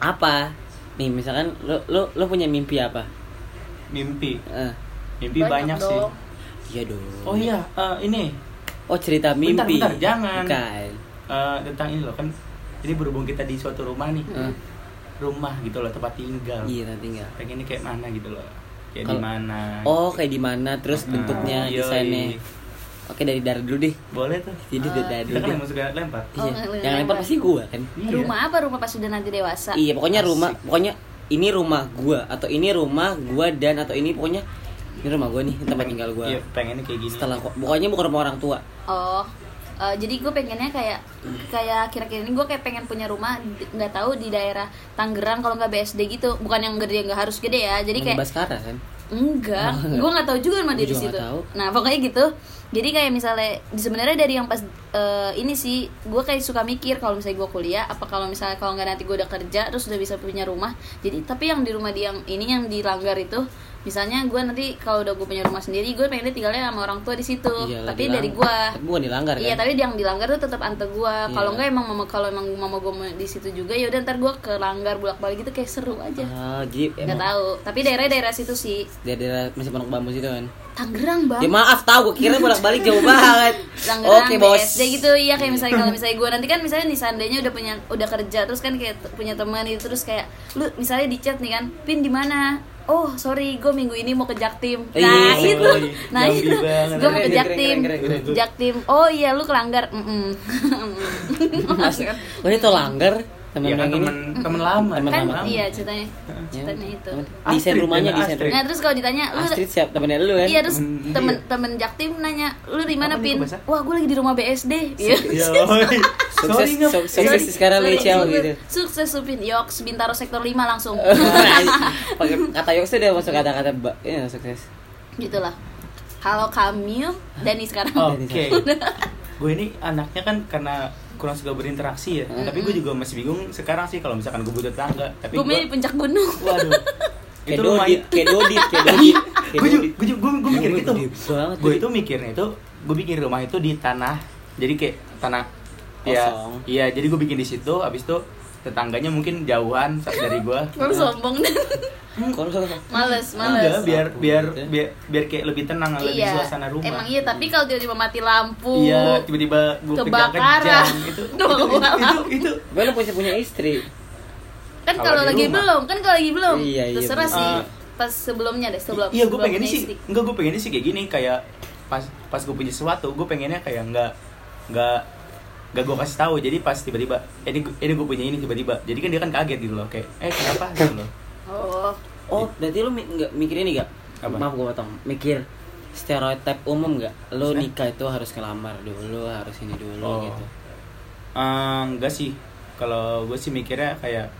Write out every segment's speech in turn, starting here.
apa? Nih misalkan lo lo lo punya mimpi apa? Mimpi. Eh, mimpi banyak, sih. dong. iya dong. Oh iya eh, ini. Oh cerita mimpi. bentar, jangan. Bukan. eh, tentang ini loh kan ini berhubung kita di suatu rumah nih. Eh, rumah gitu loh tempat tinggal. Iya nanti enggak pengennya kayak mana gitu loh. Kayak di mana oh kayak di mana terus Ah, bentuknya yoi. desainnya oke dari Dara dulu deh boleh tuh jadi Ah. dari Dara kita dulu kan deh yang suka lempar Oh, iya nggak yang lempar lempar. pasti gua kan Iya. Rumah apa rumah pas sudah nanti dewasa? iya pokoknya Asik. rumah pokoknya ini rumah gua atau ini rumah gua dan atau ini pokoknya ini rumah gua nih tempat tinggal gua iya pengennya kayak gini setelah pokoknya bukan rumah orang tua Oh, eh, jadi gue pengennya kayak kayak kira-kira ini gue kayak pengen punya rumah nggak tahu di daerah Tangerang kalau nggak BSD gitu, bukan yang gede nggak harus gede ya. Jadi kayak Baskara kan enggak, Oh, enggak. gue nggak tahu juga rumah dia di situ. Nah pokoknya gitu. Jadi kayak misalnya sebenarnya dari yang pas eh, ini sih gue kayak suka mikir kalau misalnya gue kuliah apa kalau misalnya kalau nggak nanti gue udah kerja terus udah bisa punya rumah. Jadi tapi yang di rumah dia yang ini yang dilanggar itu misalnya gue nanti kalau udah gue punya rumah sendiri gue pengen tinggalnya sama orang tua di situ Iya, tapi dari gue tapi bukan dilanggar kan Iya, tapi yang dilanggar tuh tetap ante. Kalau Iya. enggak emang mama kalau emang mama mau di situ juga ya udah ntar gua ke langgar bolak-balik gitu kayak seru aja. ah Enggak emang tahu. Tapi daerah-daerah situ sih. daerah masih pondok bambu situ kan Tangerang, Bang. ya maaf tahu gua kira bolak balik jauh banget. Tangerang, oke bos. BSD gitu. Iya kayak misalnya kalau misalnya gue nanti kan misalnya nih seandainya udah punya udah kerja terus kan kayak punya teman itu terus kayak lu misalnya di chat nih kan pin di mana? Oh sorry gue minggu ini mau ke Jaktim nah Iya, itu. sorry. nah Jambi itu. gue mau ke Jaktim. Jaktim oh iya lu kelanggar. Mm -mm. Asik. oh itu Iya kan yang ini temen temen lama Temen kan lama. iya ceritanya Ya. ceritanya itu desain rumahnya desain Astrid. nah terus kalau ditanya lu Astrid siap temennya lu kan iya terus Hmm, temen iya. temen Jaktim nanya lu di mana pin wah gue lagi di rumah BSD Iya. Ya, sukses sukses sekarang sukses- gitu Sukses Supin Yoks Bintaro sektor 5 langsung. pakai kata Yoks tuh udah masuk kata-kata mbak ini sukses Gitulah. Halo Kamil Dani sekarang. Oke. gue ini anaknya kan karena kurang suka berinteraksi ya. Tapi gue juga masih bingung sekarang sih kalau misalkan gue butuh tetangga. Tapi Gue di puncak gunung. waduh. kayak itu lumayan. kayak dodit kayak dodit kayak Gue gue juga, gue, gue mikir gitu. Gue itu mikirnya itu, gue bikin rumah itu di tanah. Jadi kayak tanah. Ya, iya. Jadi gue bikin di situ. Abis itu tetangganya mungkin jauhan dari gue. Lu sombong dan kalau males, Enggak, males. biar biar Gitu ya. biar biar kayak lebih tenang, lebih Iya. suasana rumah. Emang iya, tapi kalau tiba-tiba mati lampu. Iya, tiba-tiba gue Kebakaran. itu. Itu, itu, itu, itu, gue lu punya punya istri Kan Kalau lagi rumah. belum, kan kalau lagi belum. Iya, iya, Terserah bener. sih. Ah. Pas sebelumnya deh, sebelum. iya gue punya sih enggak gue pengennya sih kayak gini kayak pas pas gue punya sesuatu gue pengennya kayak enggak enggak enggak gue kasih tahu. Jadi pas tiba-tiba eh, ini ini gue punya ini tiba-tiba. Jadi kan dia kan kaget gitu loh kayak eh kenapa? Gitu loh. Oh. oh berarti lu mi- nggak mikir ini gak Apa? maaf gue potong. Mikir stereotip umum gak lu Hah? nikah itu harus kelamar dulu harus ini dulu Oh. gitu. Eh, enggak sih. Kalau gue sih mikirnya kayak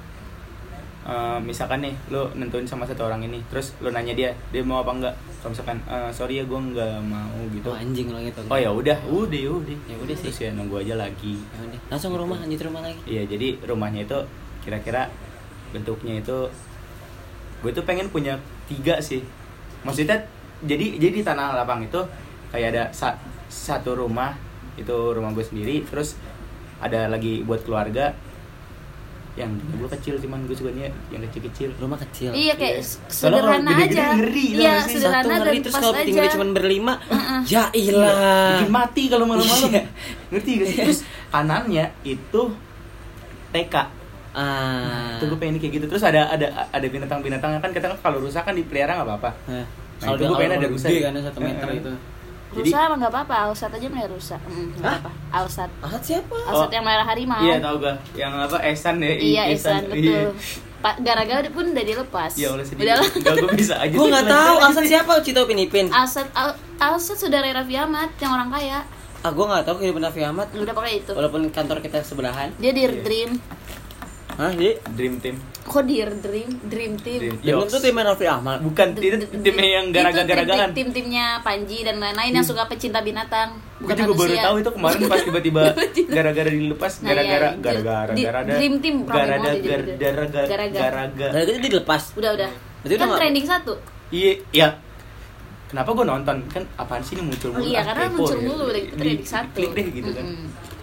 eh, misalkan nih lo nentuin sama satu orang ini terus lo nanya dia dia mau apa enggak? Kalau misalkan "Eh, sorry ya gue nggak mau gitu. Oh anjing lo gitu. Oh ya udah udah udah. Ya udah sih. terus ya nunggu aja lagi. Ya udah. langsung ke rumah lanjut rumah lagi. Iya jadi rumahnya itu kira-kira bentuknya itu gue tuh pengen punya tiga sih. Maksudnya jadi jadi di tanah lapang itu kayak ada sa- satu rumah itu rumah gue sendiri terus ada lagi buat keluarga yang gue kecil cuman gue sukanya yang kecil-kecil rumah kecil Iya kayak Iya. s- Soalnya kalau sederhana gede-gede aja. ngeri, Iya, sederhana satu dan ngeri terus pas kalau tinggal cuma berlima Heeh. ya ilah bikin mati kalau malam-malam Iya. ngerti gak sih terus kanannya itu TK ah gue pengen kayak gitu. Terus ada ada ada binatang-binatang kan kita kan kalau rusak kan dipelihara nggak apa-apa. Nah, Nah, kalau gue pengen ada gede rusak. kan satu meter Heeh. itu Jadi- Rusa emang nggak apa-apa, Alsat aja mulai rusak. Mm, nggak Hah? apa-apa. Alsat. ah siapa Alsat Oh. yang merah harimau. Iya tau gak Yang apa Esan ya Iya, Esan, Iya. betul. Pak gara-gara pun udah dilepas. Ya udah sedih. Udahlah. Enggak gue bisa aja. gue nggak tahu Alsat siapa Cito Pinipin Alsat Al, Alsat saudara Raffi Ahmad yang orang kaya. ah gue nggak tahu kehidupan Raffi Ahmad Udah pakai itu. walaupun kantor kita sebelahan Dia di Iya. Dream. Hah, di Dream Team. Kok di Dream? Dream Team. Dream. Belum Yoks. tuh tim Raffi Ahmad Bukan itu timnya yang garaga-garagaan. Tim timnya Panji dan lain-lain yang suka pecinta binatang. Gue Bukan juga baru tahu itu kemarin pas tiba-tiba gara-gara dilepas Nah, gara-gara iya. gara-gara Di- gara-gara Dream Team gara-gara gara-gara Gara-gara. gara-gara Gara gitu dilepas Udah udah. Berarti udah kan trending satu. Iya, iya. Kenapa gue nonton? Kan apaan sih ini muncul Oh mulu? iya, Ah, karena muncul gitu. mulu udah Di- trending satu. Klik deh gitu kan.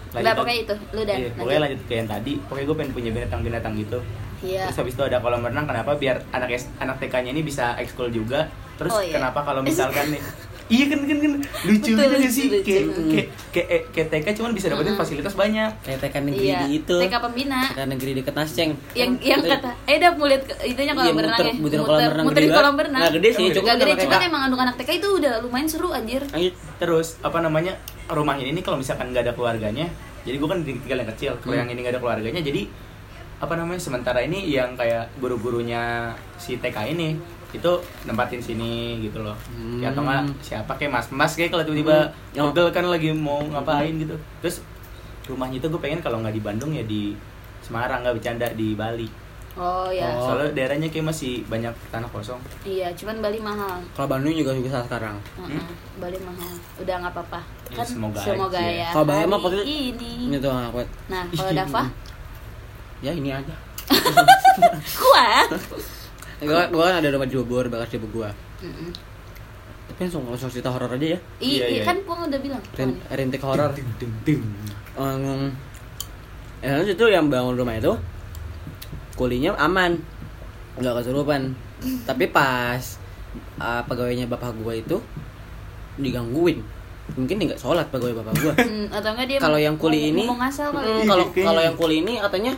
Lanjut lagi. pokoknya itu, lu dan Iya, pokoknya lanjut kayak yang tadi. Pokoknya gue pengen punya binatang-binatang gitu. Iya. Terus habis itu ada kolam renang kenapa biar anak anak TK-nya ini bisa ekskul juga. Terus Oh, iya. kenapa kalau misalkan nih Iya kan kan kan lucu gitu sih lucu. kayak kayak kayak kayak TK cuman bisa dapetin Mm-mm. fasilitas banyak. kayak TK negeri Iya. di itu TK pembina. TK negeri deket Nasceng Yang yang kata, eh dah mau lihat ke- itunya kolam Iya, berenang muter- ya. muterin kolam renang muterin gede kolam berenang. Nggak gede sih, cukup gede, cuman emang andung anak TK itu udah lumayan seru anjir. Terus apa namanya rumahnya ini kalau misalkan nggak ada keluarganya, jadi gue kan tinggal yang kecil. Kalau Hmm. yang ini nggak ada keluarganya, jadi apa namanya sementara ini yang kayak guru-gurunya si TK ini itu nempatin sini gitu loh. Hmm. Ya atau nggak siapa kayak mas-mas kayak kalau tiba-tiba Hmm. pegel kan lagi mau ngapain gitu. Terus rumahnya itu gue pengen kalau nggak di Bandung ya di Semarang nggak bercanda di Bali. Oh ya. Oh. Soalnya daerahnya kayak masih banyak tanah kosong. Iya, cuman Bali mahal. kalau Bandung juga bisa sekarang Heeh, Bali mahal. Udah nggak apa-apa. Ya, Kan semoga aja. ya. Kalau Bali mah pokoknya- ini. ini tuh aku Nah, kalau Dava, ya ini aja kuat. gua gua kan ada rumah di Bogor bekas di Bogor Mm-mm. tapi langsung langsung cerita horor aja ya. Iya, Iya, iya. kan gua udah bilang. Rin, rintik horor. Um, ya terus itu yang bangun rumah itu kulinya aman. Nggak kesurupan. Tapi pas uh, pegawainya bapak gua itu digangguin. Mungkin nggak sholat pegawai bapak gua. Hmm, atau enggak dia kalau yang kuli ini mau ngasal kali. Mm, Iya, kalau kalau yang kuli ini katanya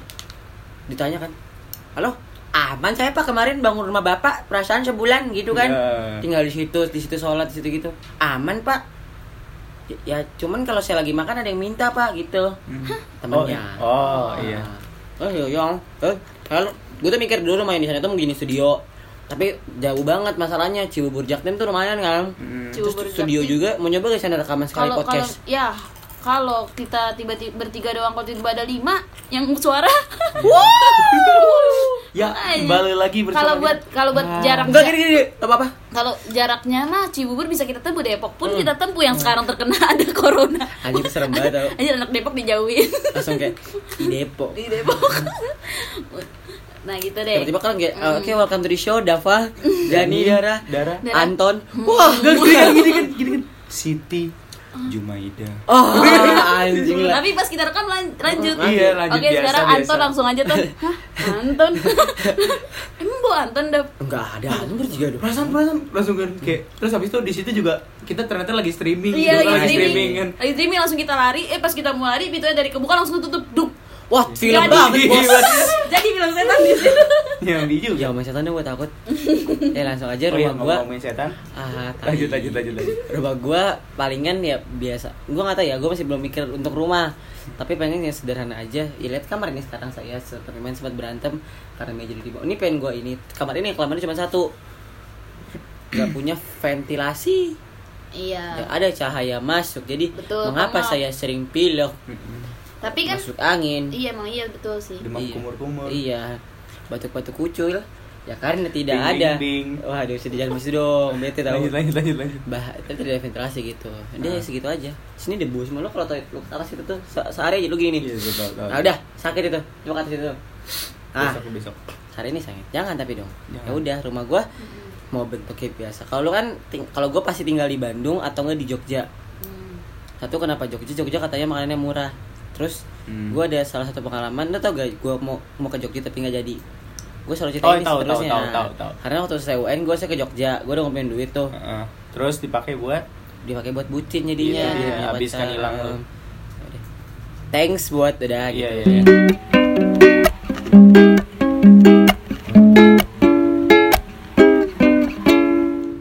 ditanya kan halo aman saya pak kemarin bangun rumah bapak perasaan sebulan gitu kan. Ya. tinggal di situ di situ sholat di situ gitu. Aman pak. Ya, ya cuman kalau saya lagi makan ada yang minta pak gitu. Temennya. Oh, iya. oh iya iya. Eh, kalau gue tuh mikir dulu main di sana tuh begini studio. Tapi jauh banget masalahnya Cibubur Jaktim tuh lumayan kan. Hmm. terus Cibubur studio Jaktim. juga mau nyoba gak sana rekaman sekali Kalau kalau podcast ya kalau kita tiba-tiba bertiga doang kalau tiba ada lima yang suara. Ya, kembali lagi bersama kalau buat kalau buat Ah. jarak enggak gini gini gini, apa apa kalau jaraknya mah Cibubur bisa kita tempuh Depok pun Hmm. kita tempuh yang sekarang terkena ada corona. Anjing serem banget tau. Aja anak Depok dijauhin. Langsung kayak di Depok. Di Depok. Nah gitu deh. Tiba-tiba kan kayak oke welcome to the show Dava Dani Dara. Dara. Anton. Hmm. wah Gak gini kan gini kan gini. Kan. Siti Jumaida. oh anjing lah tapi pas kita rekam lan- lanjut Iya, lanjut, oke biasa, sekarang biasa. Anton langsung aja tuh Hah, Anton emang bu Anton dah enggak ada Anton juga dong Perasaan perasaan langsung kan kayak terus habis itu di situ juga kita ternyata lagi streaming Iya gitu, lagi streaming. kan. Lagi streaming langsung kita lari. Eh pas kita mau lari pintunya dari kebuka langsung tutup. Duk. wah film Jadi. banget bos Jadi film setan di situ. Yang di juga. ya sama setan gue takut eh langsung aja Oh iya, rumah gua ngomongin setan. ah. Lanjut lanjut lanjut lanjut. rumah gua palingan ya biasa gua nggak tahu ya gua masih belum mikir untuk rumah tapi pengen yang sederhana aja ya lihat kamar ini sekarang saya seperti main sempat berantem karena meja di bawah ini pengen gua ini kamar ini kamarnya cuma satu nggak punya ventilasi Iya. ya, ada cahaya masuk jadi Betul, mengapa saya sering pilek Tapi kan masuk angin iya emang iya betul sih. Demam Iya. kumur-kumur. iya batuk-batuk kucul. Ya karena tidak Bing, ada. bing, bing. waduh sedih jangan masih dong bete tahu Lanjut lanjut lanjut lanjut. bah itu tidak ada ventilasi gitu. Dia Nah. segitu aja. Sini debu semua lo kalau lu ke atas itu tuh se- sehari aja lu gini. Iya, betul, betul. nah udah sakit itu. Lu ke atas itu ah. Besok besok. hari ini sakit. Jangan tapi dong. Ya udah rumah gua mau bentuknya biasa. Kalau lu kan kalau gua pasti tinggal di Bandung atau enggak di Jogja. Hmm. satu kenapa Jogja? Jogja katanya makanannya murah. Terus Hmm. gua ada salah satu pengalaman. Lo tau gak gua mau mau ke Jogja tapi nggak jadi gue selalu cerita Oh, ini tahu, tahu, seterusnya tahu, tahu, tahu. karena waktu saya UN gue saya ke Jogja gue udah ngumpulin duit tuh Heeh. Terus dipakai buat dipakai buat bucin jadinya Iya, Dia iya, punya habiskan pacar. hilang lu. Yaudah. thanks buat udah gitu Iya, iya, iya.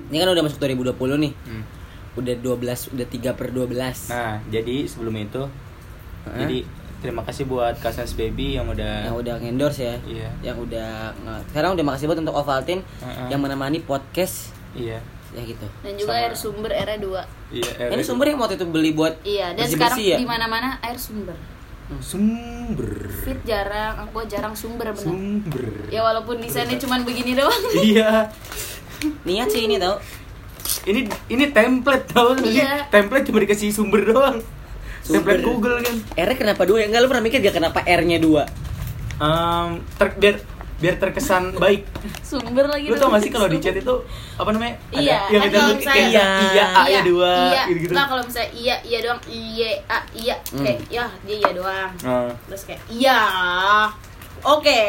ini kan udah masuk 2020 nih Hmm. udah 12 udah 3 per 12 Nah, jadi sebelum itu Hah? jadi terima kasih buat Kasas Baby yang udah yang udah endorse ya Iya. yang udah sekarang udah makasih banget untuk Ovaltine Heeh. yang menemani podcast Iya. ya gitu Dan juga Sama- air sumber era 2. Iya, ini sumber yang waktu itu beli buat Iya, dan sekarang ya? di mana-mana air sumber. sumber. Fit jarang, aku jarang sumber benar. Sumber. Ya walaupun desainnya cuman begini doang. Iya. niat sih ini tau Ini ini template tau? Iya. Template cuma dikasih sumber doang. Sumber. Template Google kan. R kenapa dua ya enggak lu pernah mikir gak kenapa R nya dua Em, ter- biar biar terkesan baik. Sumber lagi. Lu tau gak sih kalau di chat itu apa namanya? Ada Iya, yang kan kita kalau kayak misalnya- iya, iya, A nya dua iya. gitu-gitu. Nah, kalau misalnya iya, iya doang, iya, a, iya, Hmm. kayak ya, dia iya doang. Nah, Terus kayak iya. Oke.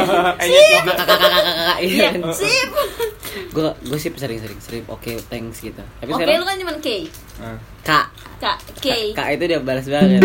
Kayaknya juga. kakak kakak kakak kakak Iya, iya sip. gue gue sih sering sering sering oke thanks gitu tapi Oke, sekarang lu kan cuma K. Ah. kak Kak, K. kak itu dia balas banget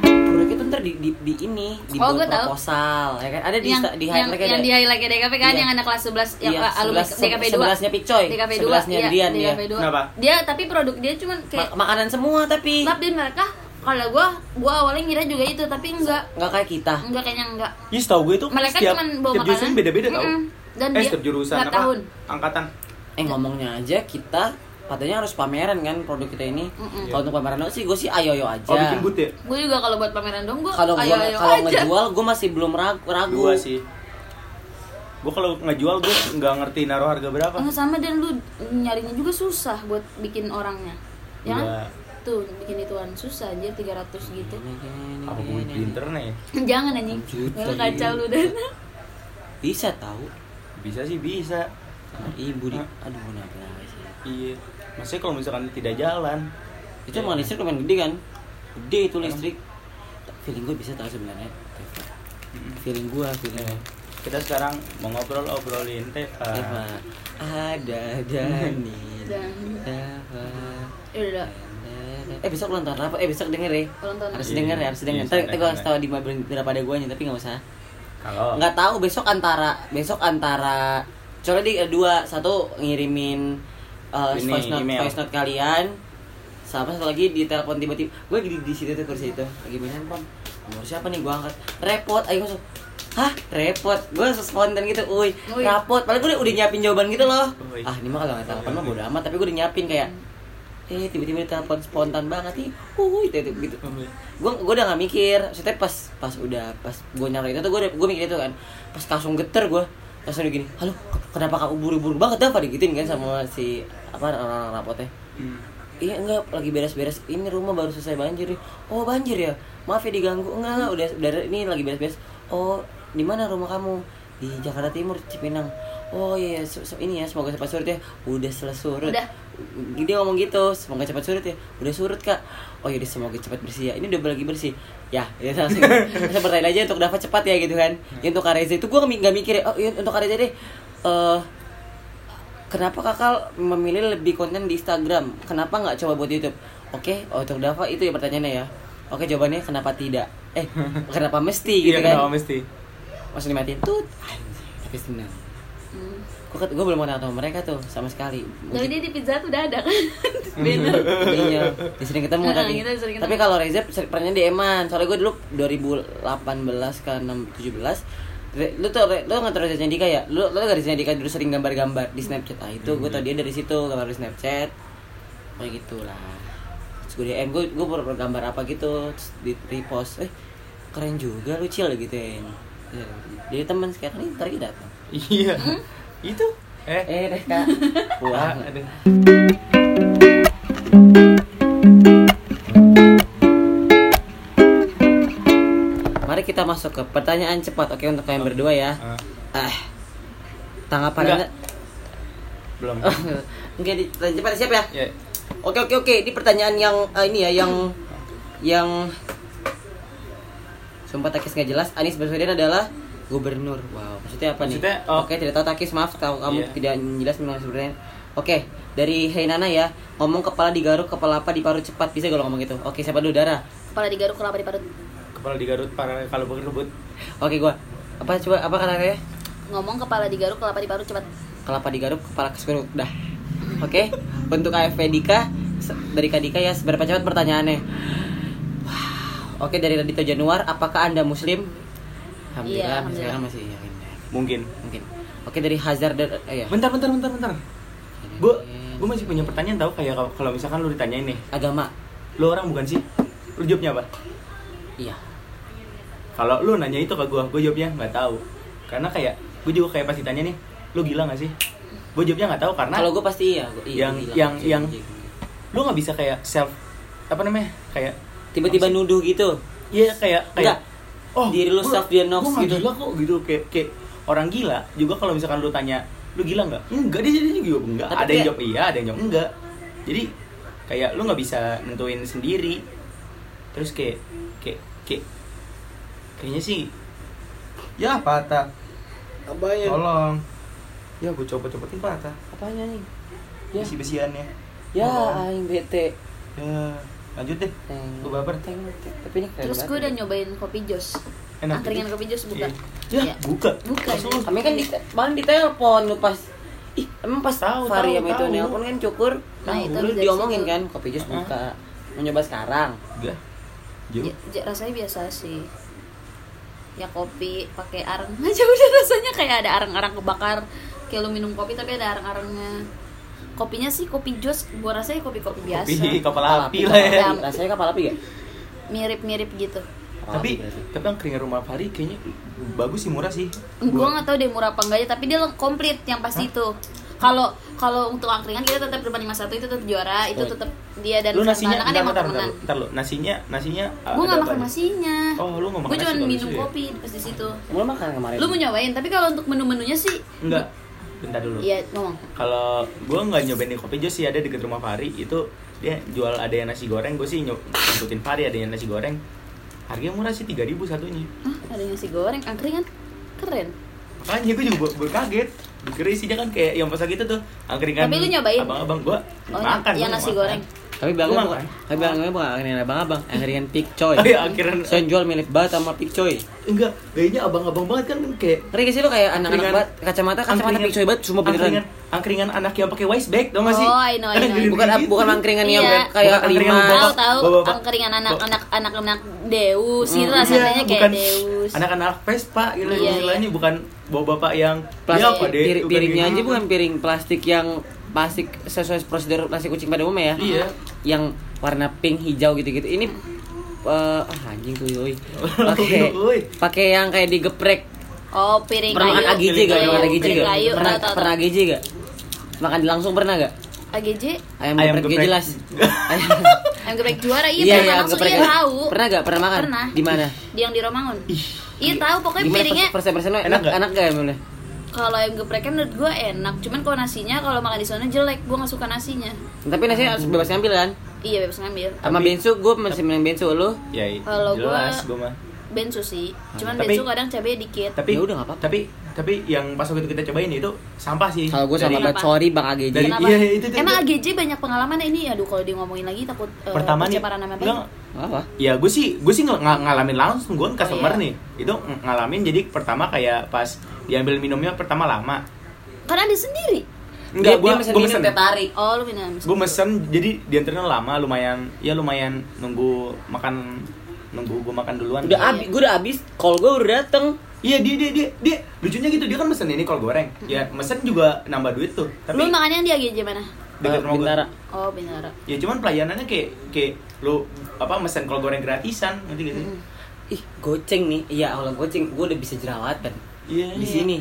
produk itu ntar di, di, di ini di Oh, tahu. proposal ya kan ada di yang, di yang, highlight yang ada di highlight DKP kan Iya. yang anak kelas 11 yang Iya, uh, alumni sebelas- DKP 2 sebelasnya Picoy, DKP 2 sebelasnya iya, Drian, iya. DKP 2 Kenapa? dia tapi produk dia cuman kayak Ma- makanan semua tapi tapi mereka kalau gua gua awalnya ngira juga itu tapi enggak nggak kayak kita enggak kayaknya enggak Iya, setahu gue itu mereka setiap, cuman bawa setiap jurusan makanan beda-beda tau. Dan eh, dia setiap jurusan apa? tahun Angkatan. eh ngomongnya aja kita katanya harus pameran kan produk kita ini Mm-mm. kalau untuk pameran doang sih gue sih ayo ayo aja Oh, bikin booth ya? gue juga kalau buat pameran dong gue kalau ayo kalau ngejual gue masih belum ragu ragu Gua sih. Gua kalau ngejual gue nggak ngerti naruh harga berapa. Enggak sama dan lu nyarinya juga susah buat bikin orangnya ya kan? Enggak. Tuh bikin ituan susah anjir 300 gitu. Apa gue pinter nih? jangan anjing. Lu kacau lu dan. Bisa tahu? Bisa sih bisa. Sama ibu di aduh kenapa sih Iya. Maksudnya kalau misalkan tidak jalan, itu emang listrik lumayan gede kan? Gede itu listrik. Feeling gue bisa tahu sebenarnya feeling gue feeling Iya. kita sekarang mau ngobrol obrolin Teva. Eva ada Dani. Dan- Eva ya eh besok ulang tahun apa eh besok denger ya. Harus Iya. denger ya harus denger. Iya, ntar ntar gue kasih tau di berapa ada guanya tapi nggak usah. Kalau nggak tahu besok antara besok antara coba di dua. Satu ngirimin uh, Ini, voice note email. voice note kalian. Sama satu lagi di telepon tiba-tiba. Gue di di situ tuh kursi itu. Lagi main handphone. Nomor siapa nih? Gue angkat. Repot ayo masuk hah? Repot gue spontan gitu. Uy Uy. rapot. Paling gue udah, udah nyiapin jawaban gitu loh. Uy. ah ini mah kalau nggak telepon mah bodo amat. Tapi gue udah nyiapin kayak eh tiba-tiba telepon spontan banget nih uy gitu gitu. Gue gue udah gak mikir maksudnya pas pas udah pas gue nyari itu tuh gue gue mikir itu kan. Pas langsung geter gue langsung gini halo ke- kenapa kamu buru-buru banget dah pada gituin kan sama si apa orang-orang rapotnya. Hmm. iya enggak lagi beres-beres ini rumah baru selesai banjir nih. oh banjir ya? Maaf ya diganggu. Enggak enggak udah udah ini lagi beres-beres. Oh di mana rumah kamu? Di Jakarta Timur Cipinang oh iya, iya se- se- ini ya semoga cepat surut ya. Udah selesai surut. Udah. dia ngomong gitu semoga cepat surut ya. Udah surut kak. Oh iya semoga cepat bersih ya. Ini udah lagi bersih. Ya ya langsung. Saya bertanya aja untuk dapat cepat ya gitu kan. Ya, untuk Kareza itu gue nggak mikir ya, oh iya untuk Kareza deh. Eh kenapa kakak memilih lebih konten di Instagram? Kenapa nggak coba buat YouTube? Oke oh, untuk Dava itu ya pertanyaannya ya. Oke jawabannya kenapa tidak? Eh kenapa mesti gitu Iya, kan? kenapa mesti? Pas dimatiin tut tapi senang. Gue gue belum kenal sama mereka tuh sama sekali. Dari dia di pizza Hut udah ada kan? Beda iya. Sering ketemu Nah, tapi kita sering ketemu. tapi kalau Reza pernah di Eman. Soalnya gue dulu 2018 ke 6 17 Re- lu tuh Re- lu nggak tahu Reza Dika ya? Lu lu gak Reza Dika dulu sering gambar-gambar di Snapchat? Ah itu gue tau dia dari situ gambar di Snapchat. Kayak gitulah. Terus gue DM gue gue baru gambar apa gitu terus di repost eh keren juga lu chill gitu ya. Jadi teman sekarang ini kita datang Iya. Itu. Eh. eh deh kak Wah, aduh. mari kita masuk ke pertanyaan cepat oke untuk kalian berdua ya Ah, ah tanggapan Enggak. anda belum. Pertanyaan cepat siap ya? Ya. Oke oke oke, ini pertanyaan yang eh, ini ya yang yang sumpah takis nggak jelas. Anies Baswedan adalah gubernur. Wow, maksudnya apa Maksudnya, nih? oh. Oke, tidak tahu takis maaf kalau kamu Iya. tidak jelas mengenai sebenarnya. Oke, dari Heinana ya, ngomong kepala digaruk, kepala apa diparut cepat bisa kalau ngomong gitu. Oke, siapa dulu Dara? kepala digaruk kelapa diparut Kepala digarut para kalau berebut. Oke, gua. Apa coba apa katanya? ngomong kepala digaruk kelapa diparut cepat kelapa digaruk kepala keserut dah oke untuk AFP Dika dari Kak Dika ya seberapa cepat pertanyaannya Wow. oke dari Radito Januar apakah anda muslim alhamdulillah, Iya, alhamdulillah. sekarang masih yakin Mungkin. mungkin oke dari Hazard dan eh, ya Bentar, bentar, bentar, bentar. Gue gue masih punya pertanyaan tahu kayak kalau- misalkan lu ditanyain nih, agama lu orang bukan sih? Lu jawabnya apa? iya Kalau lu nanya itu ke gue, gue jawabnya nggak tahu. Karena kayak gue juga kayak pas ditanya nih, lu gila nggak sih? Gue jawabnya nggak tahu karena kalau gue pasti iya, gua, iya Yang- bilang, yang- anjing, yang- anjing. lu nggak bisa kayak self apa namanya? Kayak tiba-tiba nuduh gitu Iya kayak kayak Enggak. Diri lu gua nggak gitu. gila kok gitu kayak kayak orang gila juga kalau misalkan lu tanya lu gila nggak? Enggak dia, dia juga enggak. Tapi ada yang jawab iya, ada yang jawab enggak. Jadi kayak lu nggak bisa nentuin sendiri terus kayak kayak kayak kayaknya sih ya patah Apanya? tolong ya gue copot-copotin patah Apanya nih? Ya. besi besiannya Ya, aing bete. ya lanjut deh Teng. Gua baper. Teng. Tapi ini Terus gue udah ya. nyobain kopi jos. enak Angkringan kopi jos buka. ya Iya. buka Buka. Kami kan di paling di telepon lu pas Ih, emang pas Tahu, Fahri tahu, sama itu nelpon kan cukur. Nah, itu lu diomongin kan kopi Hah? buka. Mau nyoba sekarang. Enggak. Ja- ja- rasanya biasa sih. Ya kopi pakai areng aja udah rasanya kayak ada areng-areng kebakar. Kayak lu minum kopi tapi ada areng-arengnya. Kopinya sih kopi jos, gua rasanya kopi-kopi biasa. Kopi kapal api lah ya. api. Rasanya kapal api gak? Mirip-mirip gitu. Kapal Tapi tapi angkringan rumah Fahri kayaknya bagus sih murah sih. Gua nggak tahu deh murah apa enggaknya, tapi dia komplit yang pasti itu. Kalau kalau untuk angkringan kita tetap depan 51 itu tetap juara, itu Oh. tetap dia dan lu nasinya kan ntar, emang ntar, ntar, lu nasinya nasinya Gue ada nggak makan nasinya. Oh, lu nggak makan Gue cuma minum ya? kopi pas di situ. Lu makan kemarin. Lu mau nyobain, tapi kalau untuk menu-menunya sih Enggak. Bentar dulu. Iya, ngomong. Kalau gua nggak nyobain di kopi jos sih ada deket rumah Fahri itu dia jual ada yang nasi goreng gue sih nyob ngikutin Fahri ada yang nasi goreng harganya murah sih 3000 satunya Hah, ada nasi goreng, angkringan. Keren. makanya gue juga baru kaget dikira isinya kan kayak yang pas gitu tuh angkringan Tapi lu nyobain? abang-abang gua Oh, makan yang nasi makan. goreng. Tapi bilangnya makan. bukan, tapi bilangnya bukan angkringan abang-abang, angkringan pik coy. Oh iya, angkringan- Saya jual milik banget sama pik coy. enggak gayanya abang-abang banget kan kayak Ngeri sih lu kayak anak-anak Angkringan- banget, kacamata kacamata pik coy banget, semua beneran. angkringan, angkringan anak yang pakai waist bag tau gak sih Oh, I know, I know. Bukan bukan angkringan yang Iya. kayak lima. Tahu tahu angkringan anak-anak anak-anak Deus itu Hmm. rasanya Iya, kayak bukan Deus. anak-anak Vespa gitu Iya, istilahnya bukan bawa bapak yang Plastik, ya piring- bukan piringnya gitu. aja bukan piring plastik yang plastik sesuai prosedur plastik kucing pada umumnya ya. Iya. Yang warna pink, hijau gitu-gitu. Ini eh ah, anjing tuh yoi. Pakai pakai yang kayak digeprek. Oh, piring Pernah makan kayu. AGJ gak? Pernah makan AGJ piring gak? Pernah pernah. AGJ gak? Makan langsung pernah gak? AGJ Ayam, Ayam geprek, geprek. jelas. Ayam. ayam geprek juara iya, Iya, pernah iya, langsung geprek. iya tahu. Pernah gak? Pernah makan? Pernah. Di mana? Di yang di Romangun. Iya tahu pokoknya Gimana piringnya persen persennya Enak enak gak? enak gak emangnya? Kalau ayam gepreknya menurut gue enak cuman kalau nasinya kalau makan di sana jelek gue nggak suka nasinya Tapi nasinya harus bebas ngambil kan? iya bebas ngambil Sama bensu, gue masih main bensu lu. ya Kalau gua- jelas gua mah bensu sih cuman Tapi- bensu kadang cabenya dikit tapi Ya udah, nggak apa-apa. tapi tapi yang pas waktu itu kita cobain itu sampah sih Kalau gue sama banget sorry Bang AGJ. Dari- Kenapa? iya, itu tuh. emang AGJ banyak pengalaman ini aduh kalau dia ngomongin lagi takut eh, pertama nih pencemaran nama Apa? ya gue sih gue sih ng- ng- ngalamin langsung gue kan customer iya. nih itu ng- ngalamin jadi pertama kayak pas diambil minumnya pertama lama karena dia sendiri dia, enggak gue dia mesen gue minum mesen tarik. oh lu minum gue mesen jadi diantarnya lama lumayan ya lumayan nunggu makan nunggu gue makan duluan Udah abis, gue udah abis. Call gue udah dateng. iya dia dia dia dia lucunya gitu dia kan mesen ini kol goreng ya mesen juga nambah duit tuh tapi lu makannya di AGJ mana dekat Eh, rumah gua. Bintara. oh Bintara ya cuman pelayanannya kayak kayak lu apa mesen kol goreng gratisan gak sih Ih, goceng nih. Iya, Allah goceng. Gue udah bisa jerawatan. Iya Di iya. sini.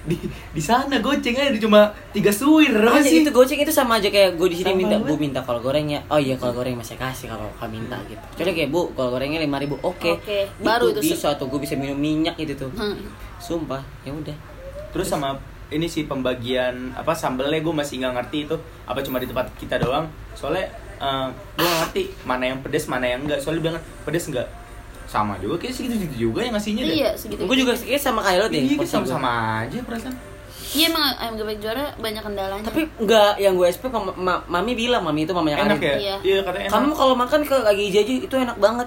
di di sana goceng aja cuma tiga suwir apa sih itu goceng itu sama aja kayak gue di sini minta bu minta kol gorengnya. Oh iya kol goreng masih kasih kalau kau minta gitu. Kecuali kayak bu kol gorengnya lima ribu. Oke. Oke, baru itu bisa tuh gue bisa minum minyak gitu tuh. Hmm. Sumpah, ya udah. terus sama ini sih pembagian apa sambelnya gue masih nggak ngerti itu apa cuma di tempat kita doang soalnya eh, gue ngerti mana yang pedes mana yang enggak soalnya dia bilang pedes enggak sama juga kayak segitu segitu juga yang ngasihnya deh iya segitu Gue juga kayak sama kayak lo deh. iya sama sama aja perasaan iya emang ayam geprek juara banyak kendalanya Tapi enggak yang gue SP ma- ma- mami bilang mami itu mamanya enak Karin. ya Iya. iya katanya enak Kamu kalau makan ke lagi aja itu enak banget.